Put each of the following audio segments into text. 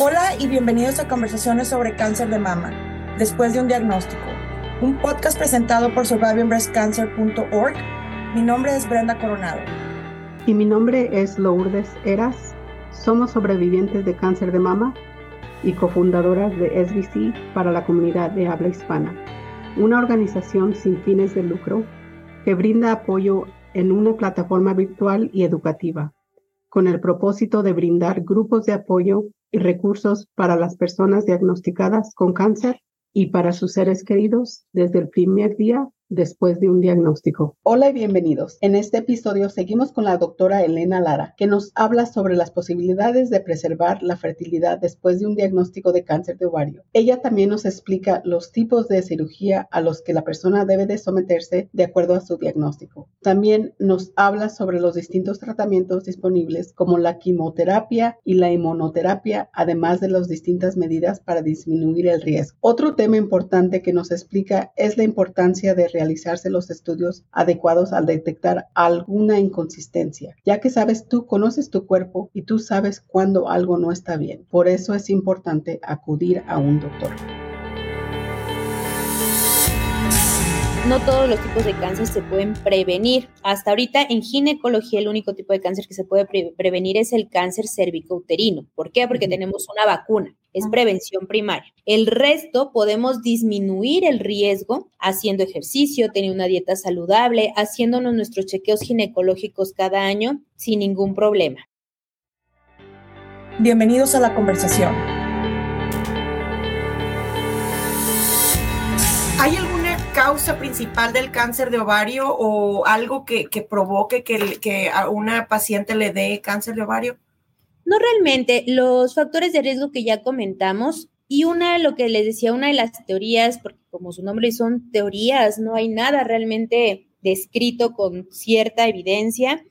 Hola y bienvenidos a Conversaciones sobre Cáncer de Mama, después de un diagnóstico, un podcast presentado por survivingbreastcancer.org. Mi nombre es Brenda Coronado. Y mi nombre es Lourdes Eras. Somos sobrevivientes de cáncer de mama y cofundadoras de SBC para la comunidad de habla hispana, una organización sin fines de lucro que brinda apoyo en una plataforma virtual y educativa, con el propósito de brindar grupos de apoyo y recursos para las personas diagnosticadas con cáncer y para sus seres queridos desde el primer día después de un diagnóstico. Hola y bienvenidos. En este episodio seguimos con la doctora Elena Lara, que nos habla sobre las posibilidades de preservar la fertilidad después de un diagnóstico de cáncer de ovario. Ella también nos explica los tipos de cirugía a los que la persona debe de someterse de acuerdo a su diagnóstico. También nos habla sobre los distintos tratamientos disponibles como la quimioterapia y la inmunoterapia, además de las distintas medidas para disminuir el riesgo. Otro tema importante que nos explica es la importancia de realizarse los estudios adecuados al detectar alguna inconsistencia, ya que sabes tú conoces tu cuerpo y tú sabes cuando algo no está bien. Por eso es importante acudir a un doctor. No todos los tipos de cáncer se pueden prevenir. Hasta ahorita en ginecología el único tipo de cáncer que se puede prevenir es el cáncer cervicouterino. ¿Por qué? Porque tenemos una vacuna, es prevención primaria. El resto podemos disminuir el riesgo haciendo ejercicio, teniendo una dieta saludable, haciéndonos nuestros chequeos ginecológicos cada año sin ningún problema. Bienvenidos a la conversación. Causa principal del cáncer de ovario o algo que, provoque que, a una paciente le dé cáncer de ovario? No realmente. Los factores de riesgo que ya comentamos y una, lo que les decía, una de las teorías, porque como su nombre son teorías, no hay nada realmente descrito con cierta evidencia,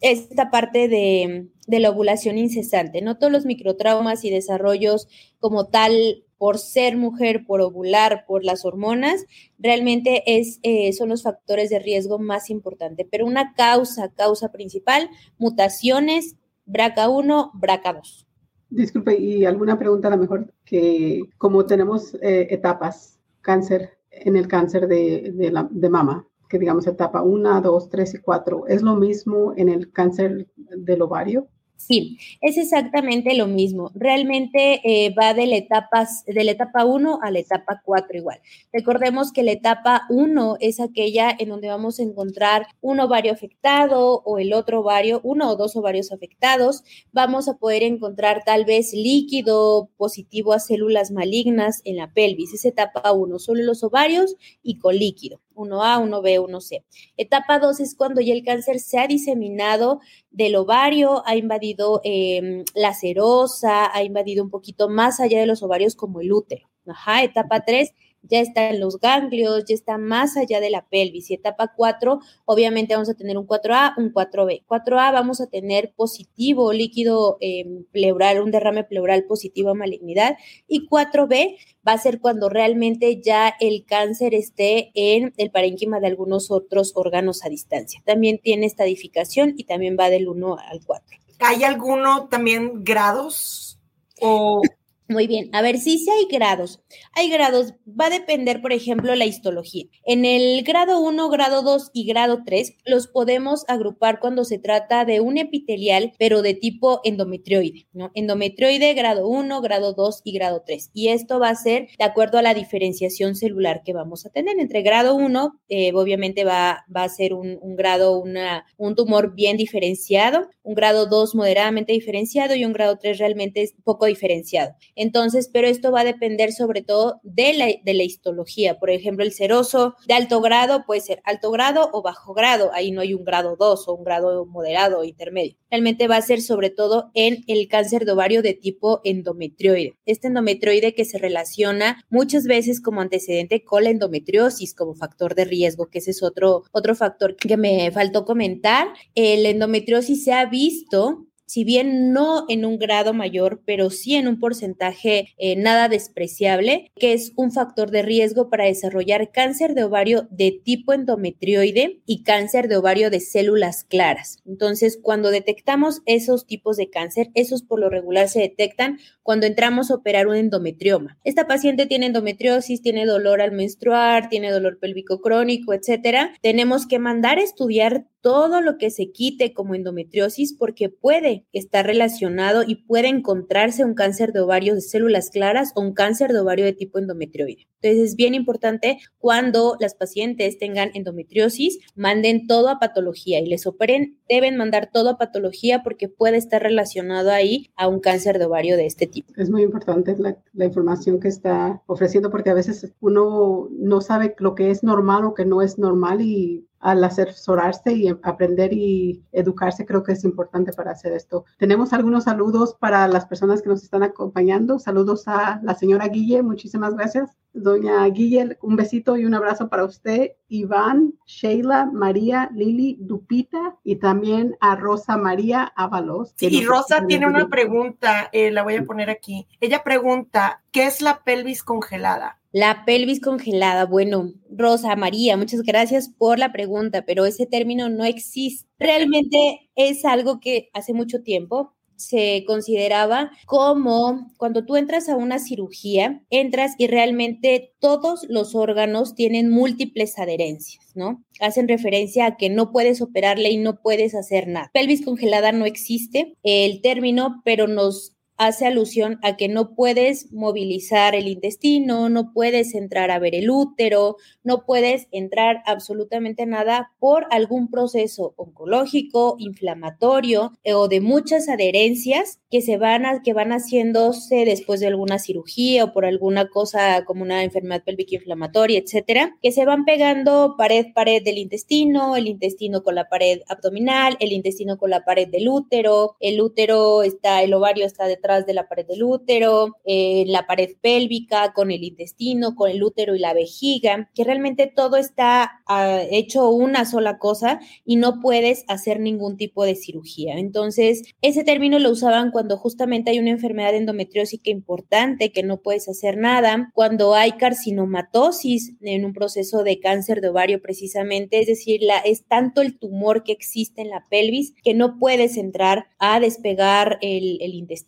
esta parte de, de la ovulación incesante, ¿no? Todos los microtraumas y desarrollos como tal por ser mujer, por ovular, por las hormonas, realmente es, eh, son los factores de riesgo más importantes. Pero una causa, causa principal, mutaciones, BRCA1, BRCA2. Disculpe, y alguna pregunta a lo mejor que como tenemos eh, etapas, cáncer, en el cáncer de, de, de mama, que digamos etapa 1, 2, 3 y 4, ¿es lo mismo en el cáncer del ovario? Sí, es exactamente lo mismo. Realmente eh, va de la, etapa, de la etapa 1 a la etapa 4 igual. Recordemos que la etapa 1 es aquella en donde vamos a encontrar un ovario afectado o el otro ovario, uno o dos ovarios afectados. Vamos a poder encontrar tal vez líquido positivo a células malignas en la pelvis. Es etapa 1, solo los ovarios y con líquido. 1A, 1B, 1C. Etapa 2 es cuando ya el cáncer se ha diseminado del ovario, ha invadido em, la serosa, ha invadido un poquito más allá de los ovarios como el útero. Ajá, etapa 3 ya está en los ganglios, ya está más allá de la pelvis. Y etapa 4, obviamente vamos a tener un 4A, un 4B. 4A vamos a tener positivo líquido em, pleural, un derrame pleural positivo a malignidad. Y 4B va a ser cuando realmente ya el cáncer esté en el parénquima de algunos otros órganos a distancia. También tiene estadificación y también va del 1 al 4. ¿Hay alguno también grados o muy bien, a ver, sí, sí hay grados. Hay grados, va a depender, por ejemplo, la histología. En el grado 1, grado 2 y grado 3 los podemos agrupar cuando se trata de un epitelial, pero de tipo endometrioide, ¿no? Endometrioide, grado 1, grado 2 y grado 3. Y esto va a ser de acuerdo a la diferenciación celular que vamos a tener. Entre grado 1, eh, obviamente va, va, a ser un, grado, una, un tumor bien diferenciado, un grado 2 moderadamente diferenciado y un grado 3 realmente poco diferenciado. Entonces, pero esto va a depender sobre todo de la, de la histología. Por ejemplo, el seroso de alto grado puede ser alto grado o bajo grado. Ahí no hay un grado 2 o un grado moderado o intermedio. Realmente va a ser sobre todo en el cáncer de ovario de tipo endometrioide. Este endometrioide que se relaciona muchas veces como antecedente con la endometriosis como factor de riesgo, que ese es otro, otro factor que me faltó comentar. El endometriosis se ha visto si bien no en un grado mayor, pero sí en un porcentaje eh, nada despreciable, que es un factor de riesgo para desarrollar cáncer de ovario de tipo endometrioide y cáncer de ovario de células claras. Entonces, cuando detectamos esos tipos de cáncer, esos por lo regular se detectan cuando entramos a operar un endometrioma. Esta paciente tiene endometriosis, tiene dolor al menstruar, tiene dolor pélvico crónico, etcétera. Tenemos que mandar a estudiar todo lo que se quite como endometriosis porque puede estar relacionado y puede encontrarse un cáncer de ovario de células claras o un cáncer de ovario de tipo endometrioide. Entonces es bien importante cuando las pacientes tengan endometriosis, manden todo a patología y les operen, deben mandar todo a patología porque puede estar relacionado ahí a un cáncer de ovario de este tipo. Es muy importante la, la información que está ofreciendo porque a veces uno no sabe lo que es normal o que no es normal y al asesorarse y aprender y educarse, creo que es importante para hacer esto. Tenemos algunos saludos para las personas que nos están acompañando. Saludos a la señora Guille, muchísimas gracias. Doña Guille, un besito y un abrazo para usted. Iván, Sheila, María, Lili, Dupita y también a Rosa María Ábalos. Sí, y Rosa tiene una pregunta, eh, la voy a poner aquí. Ella pregunta, ¿qué es la pelvis congelada? La pelvis congelada. Bueno, Rosa María, muchas gracias por la pregunta, pero ese término no existe. Realmente es algo que hace mucho tiempo se consideraba como cuando tú entras a una cirugía, entras y realmente todos los órganos tienen múltiples adherencias, ¿no? Hacen referencia a que no puedes operarle y no puedes hacer nada. Pelvis congelada no existe el término, pero nos hace alusión a que no puedes movilizar el intestino, no puedes entrar a ver el útero, no puedes entrar absolutamente nada por algún proceso oncológico, inflamatorio eh, o de muchas adherencias que se van a, que van haciéndose después de alguna cirugía o por alguna cosa como una enfermedad pélvica inflamatoria, etcétera, que se van pegando pared pared del intestino, el intestino con la pared abdominal, el intestino con la pared del útero, el útero está, el ovario está detrás de la pared del útero, eh, la pared pélvica, con el intestino, con el útero y la vejiga, que realmente todo está ah, hecho una sola cosa y no puedes hacer ningún tipo de cirugía. Entonces, ese término lo usaban cuando justamente hay una enfermedad endometriósica importante que no puedes hacer nada, cuando hay carcinomatosis en un proceso de cáncer de ovario precisamente, es decir, es tanto el tumor que existe en la pelvis que no puedes entrar a despegar el, el intestino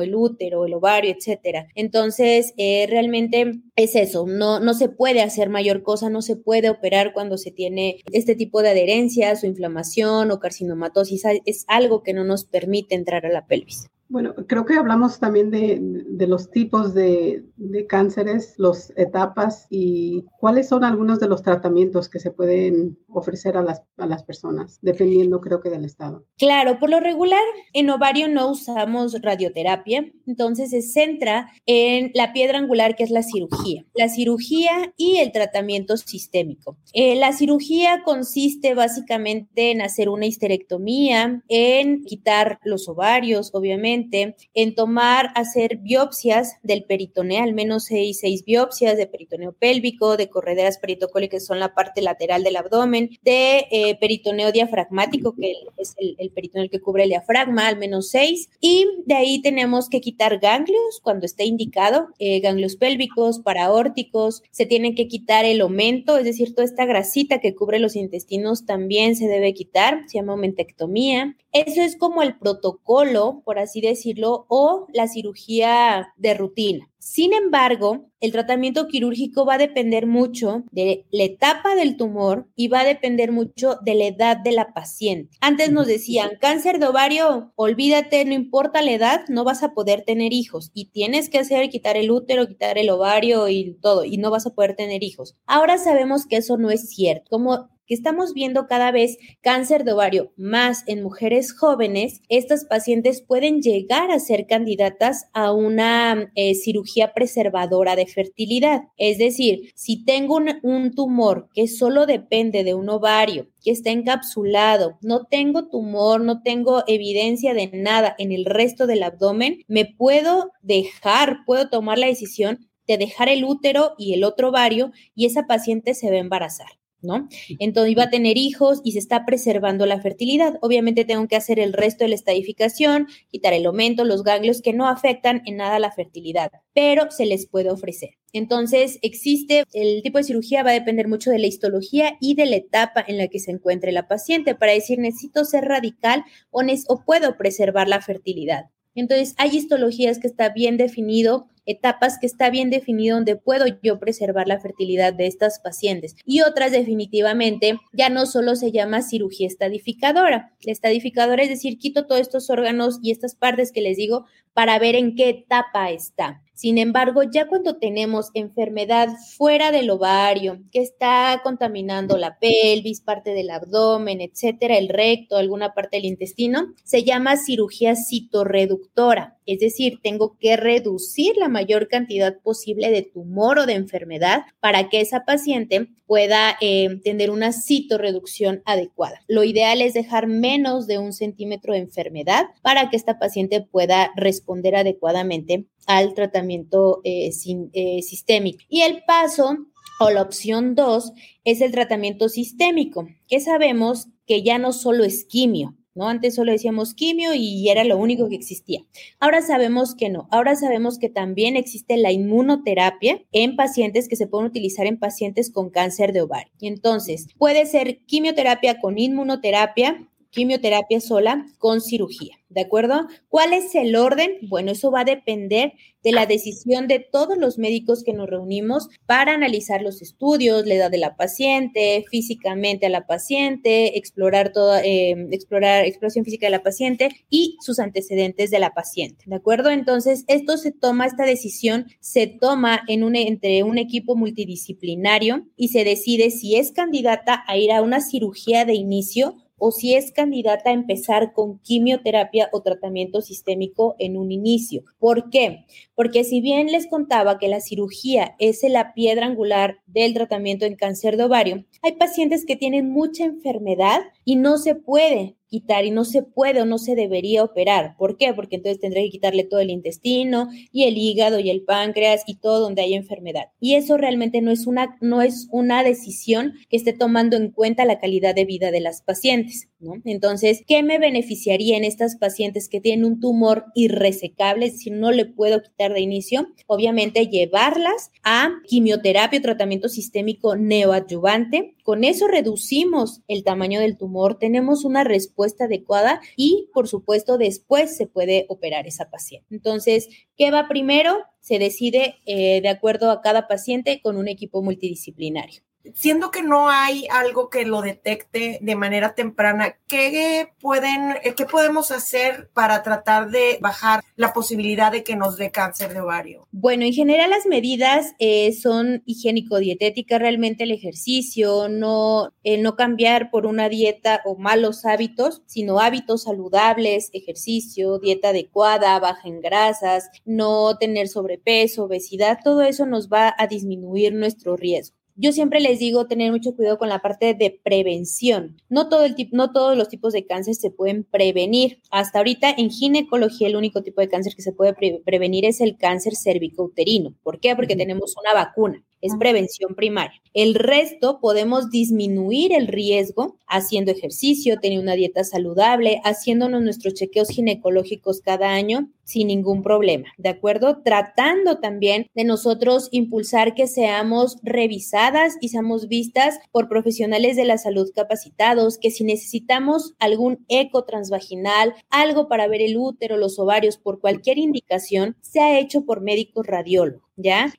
el útero, el ovario, etcétera. Entonces, eh, realmente es eso, no, no se puede hacer mayor cosa, no se puede operar cuando se tiene este tipo de adherencias o inflamación o carcinomatosis, es algo que no nos permite entrar a la pelvis. Bueno, creo que hablamos también de, de los tipos de, de, cánceres, las etapas y cuáles son algunos de los tratamientos que se pueden ofrecer a las, a las personas, dependiendo creo que del estado. Claro, por lo regular en ovario no usamos radioterapia, entonces se centra en la piedra angular que es la cirugía, la cirugía y el tratamiento sistémico. Eh, la cirugía consiste básicamente en hacer una histerectomía, en quitar los ovarios, obviamente, en tomar, hacer biopsias del peritoneo, al menos seis, seis biopsias de peritoneo pélvico, de correderas peritocólicas, que son la parte lateral del abdomen, de eh, peritoneo diafragmático, que es el, peritoneo que cubre el diafragma, al menos seis, y de ahí tenemos que quitar ganglios cuando esté indicado, eh, ganglios pélvicos, paraórticos, se tiene que quitar el aumento, es decir, toda esta grasita que cubre los intestinos también se debe quitar, se llama aumentectomía. Eso es como el protocolo, por así decirlo, o la cirugía de rutina. Sin embargo, el tratamiento quirúrgico va a depender mucho de la etapa del tumor y va a depender mucho de la edad de la paciente. Antes nos decían, cáncer de ovario, olvídate, no importa la edad, no vas a poder tener hijos y tienes que hacer quitar el útero, quitar el ovario y todo, y no vas a poder tener hijos. Ahora sabemos que eso no es cierto. Como que estamos viendo cada vez cáncer de ovario más en mujeres jóvenes, estas pacientes pueden llegar a ser candidatas a una eh, cirugía preservadora de fertilidad. Es decir, si tengo un, un tumor que solo depende de un ovario, que está encapsulado, no tengo tumor, no tengo evidencia de nada en el resto del abdomen, me puedo dejar, puedo tomar la decisión de dejar el útero y el otro ovario y esa paciente se va a embarazar. ¿No? Entonces iba a tener hijos y se está preservando la fertilidad. Obviamente tengo que hacer el resto de la estadificación, quitar el aumento, los ganglios que no afectan en nada la fertilidad, pero se les puede ofrecer. Entonces, existe, el tipo de cirugía va a depender mucho de la histología y de la etapa en la que se encuentre la paciente para decir, necesito ser radical o, o puedo preservar la fertilidad. Entonces, hay histologías que está bien definido, etapas que está bien definido donde puedo yo preservar la fertilidad de estas pacientes. Y otras definitivamente ya no solo se llama cirugía estadificadora. La estadificadora es decir, quito todos estos órganos y estas partes que les digo para ver en qué etapa está. Sin embargo, ya cuando tenemos enfermedad fuera del ovario, que está contaminando la pelvis, parte del abdomen, etcétera, el recto, alguna parte del intestino, se llama cirugía citorreductora. Es decir, tengo que reducir la mayor cantidad posible de tumor o de enfermedad para que esa paciente pueda eh, tener una citorreducción adecuada. Lo ideal es dejar menos de un centímetro de enfermedad para que esta paciente pueda responder adecuadamente al tratamiento eh, eh, sistémico. Y el paso o la opción 2 es el tratamiento sistémico, que sabemos que ya no solo es quimio, ¿no? Antes solo decíamos quimio y era lo único que existía. Ahora sabemos que no. Ahora sabemos que también existe la inmunoterapia en pacientes que se pueden utilizar en pacientes con cáncer de ovario. Entonces, puede ser quimioterapia con inmunoterapia, quimioterapia sola con cirugía, ¿de acuerdo? ¿Cuál es el orden? Bueno, eso va a depender de la decisión de todos los médicos que nos reunimos para analizar los estudios, la edad de la paciente, físicamente a la paciente, explorar toda, eh, explorar exploración física de la paciente y sus antecedentes de la paciente, ¿de acuerdo? Entonces, esto se toma, esta decisión se toma en un, entre un equipo multidisciplinario y se decide si es candidata a ir a una cirugía de inicio o si es candidata a empezar con quimioterapia o tratamiento sistémico en un inicio. ¿Por qué? Porque si bien les contaba que la cirugía es la piedra angular del tratamiento en cáncer de ovario, hay pacientes que tienen mucha enfermedad y no se puede quitar y no se puede o no se debería operar. ¿Por qué? Porque entonces tendré que quitarle todo el intestino y el hígado y el páncreas y todo donde hay enfermedad. Y eso realmente no es una, no es una decisión que esté tomando en cuenta la calidad de vida de las pacientes, ¿no? Entonces, ¿qué me beneficiaría en estas pacientes que tienen un tumor irresecable, si no le puedo quitar de inicio? Obviamente llevarlas a quimioterapia o tratamiento sistémico neoadyuvante. Con eso reducimos el tamaño del tumor, tenemos una respuesta adecuada y, por supuesto, después se puede operar esa paciente. Entonces, ¿qué va primero? Se decide eh, de acuerdo a cada paciente con un equipo multidisciplinario siendo que no hay algo que lo detecte de manera temprana, ¿qué pueden, qué podemos hacer para tratar de bajar la posibilidad de que nos dé cáncer de ovario? Bueno, en general las medidas eh, son higiénico-dietéticas, realmente el ejercicio, no, el no cambiar por una dieta o malos hábitos, sino hábitos saludables, ejercicio, dieta adecuada, baja en grasas, no tener sobrepeso, obesidad, todo eso nos va a disminuir nuestro riesgo. Yo siempre les digo tener mucho cuidado con la parte de prevención. No, todo el no todos los tipos de cáncer se pueden prevenir. Hasta ahorita en ginecología el único tipo de cáncer que se puede prevenir es el cáncer cervicouterino. ¿Por qué? Porque tenemos una vacuna es prevención primaria. El resto podemos disminuir el riesgo haciendo ejercicio, teniendo una dieta saludable, haciéndonos nuestros chequeos ginecológicos cada año sin ningún problema, ¿de acuerdo? Tratando también de nosotros impulsar que seamos revisadas y seamos vistas por profesionales de la salud capacitados, que si necesitamos algún eco transvaginal, algo para ver el útero, los ovarios, por cualquier indicación, sea hecho por médicos radiólogos.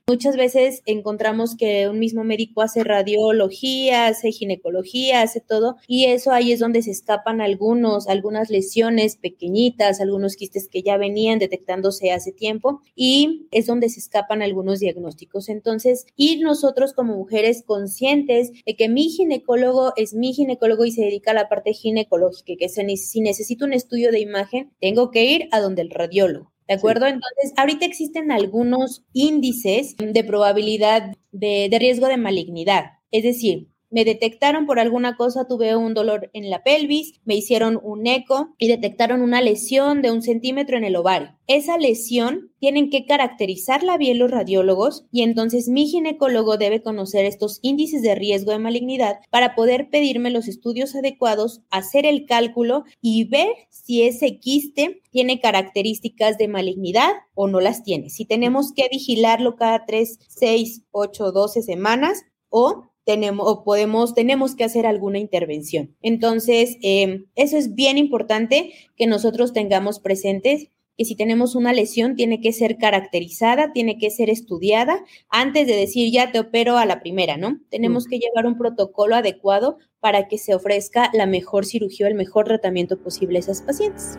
Muchas veces encontramos que un mismo médico hace radiología, hace ginecología, hace todo, y eso ahí es donde se escapan algunos, algunas lesiones pequeñitas, algunos quistes que ya venían detectándose hace tiempo, y es donde se escapan algunos diagnósticos. Entonces, ir nosotros como mujeres conscientes de que mi ginecólogo es mi ginecólogo y se dedica a la parte ginecológica, que si necesito un estudio de imagen, tengo que ir a donde el radiólogo. ¿De acuerdo? Entonces, ahorita existen algunos índices de probabilidad de, riesgo de malignidad. Es decir, me detectaron por alguna cosa, tuve un dolor en la pelvis, me hicieron un eco y detectaron una lesión de un centímetro en el ovario. Esa lesión tienen que caracterizarla bien los radiólogos y entonces mi ginecólogo debe conocer estos índices de riesgo de malignidad para poder pedirme los estudios adecuados, hacer el cálculo y ver si ese quiste tiene características de malignidad o no las tiene. Si tenemos que vigilarlo cada 3, 6, 8, 12 semanas o tenemos o podemos, tenemos que hacer alguna intervención. Entonces, em, eso es bien importante que nosotros tengamos presentes que si tenemos una lesión tiene que ser caracterizada, tiene que ser estudiada antes de decir ya te opero a la primera, ¿no? Tenemos que llevar un protocolo adecuado para que se ofrezca la mejor cirugía, el mejor tratamiento posible a esas pacientes.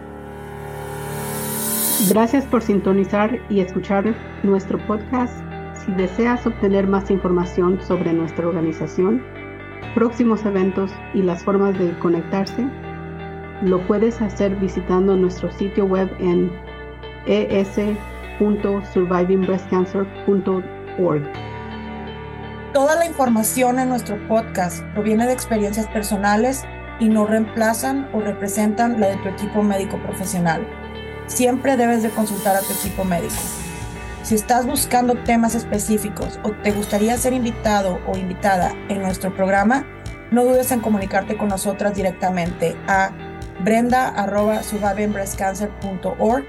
Gracias por sintonizar y escuchar nuestro podcast si deseas obtener más información sobre nuestra organización, próximos eventos y las formas de conectarse, lo puedes hacer visitando nuestro sitio web en es.survivingbreastcancer.org. Toda la información en nuestro podcast proviene de experiencias personales y no reemplazan o representan la de tu equipo médico profesional. Siempre debes de consultar a tu equipo médico. Si estás buscando temas específicos o te gustaría ser invitado o invitada en nuestro programa, no dudes en comunicarte con nosotras directamente a brenda.survivingbreastcancer.org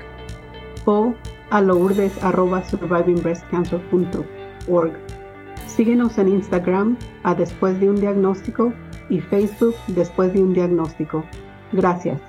o a lourdes.survivingbreastcancer.org. Síguenos en Instagram a Después de un Diagnóstico y Facebook Después de un Diagnóstico. Gracias.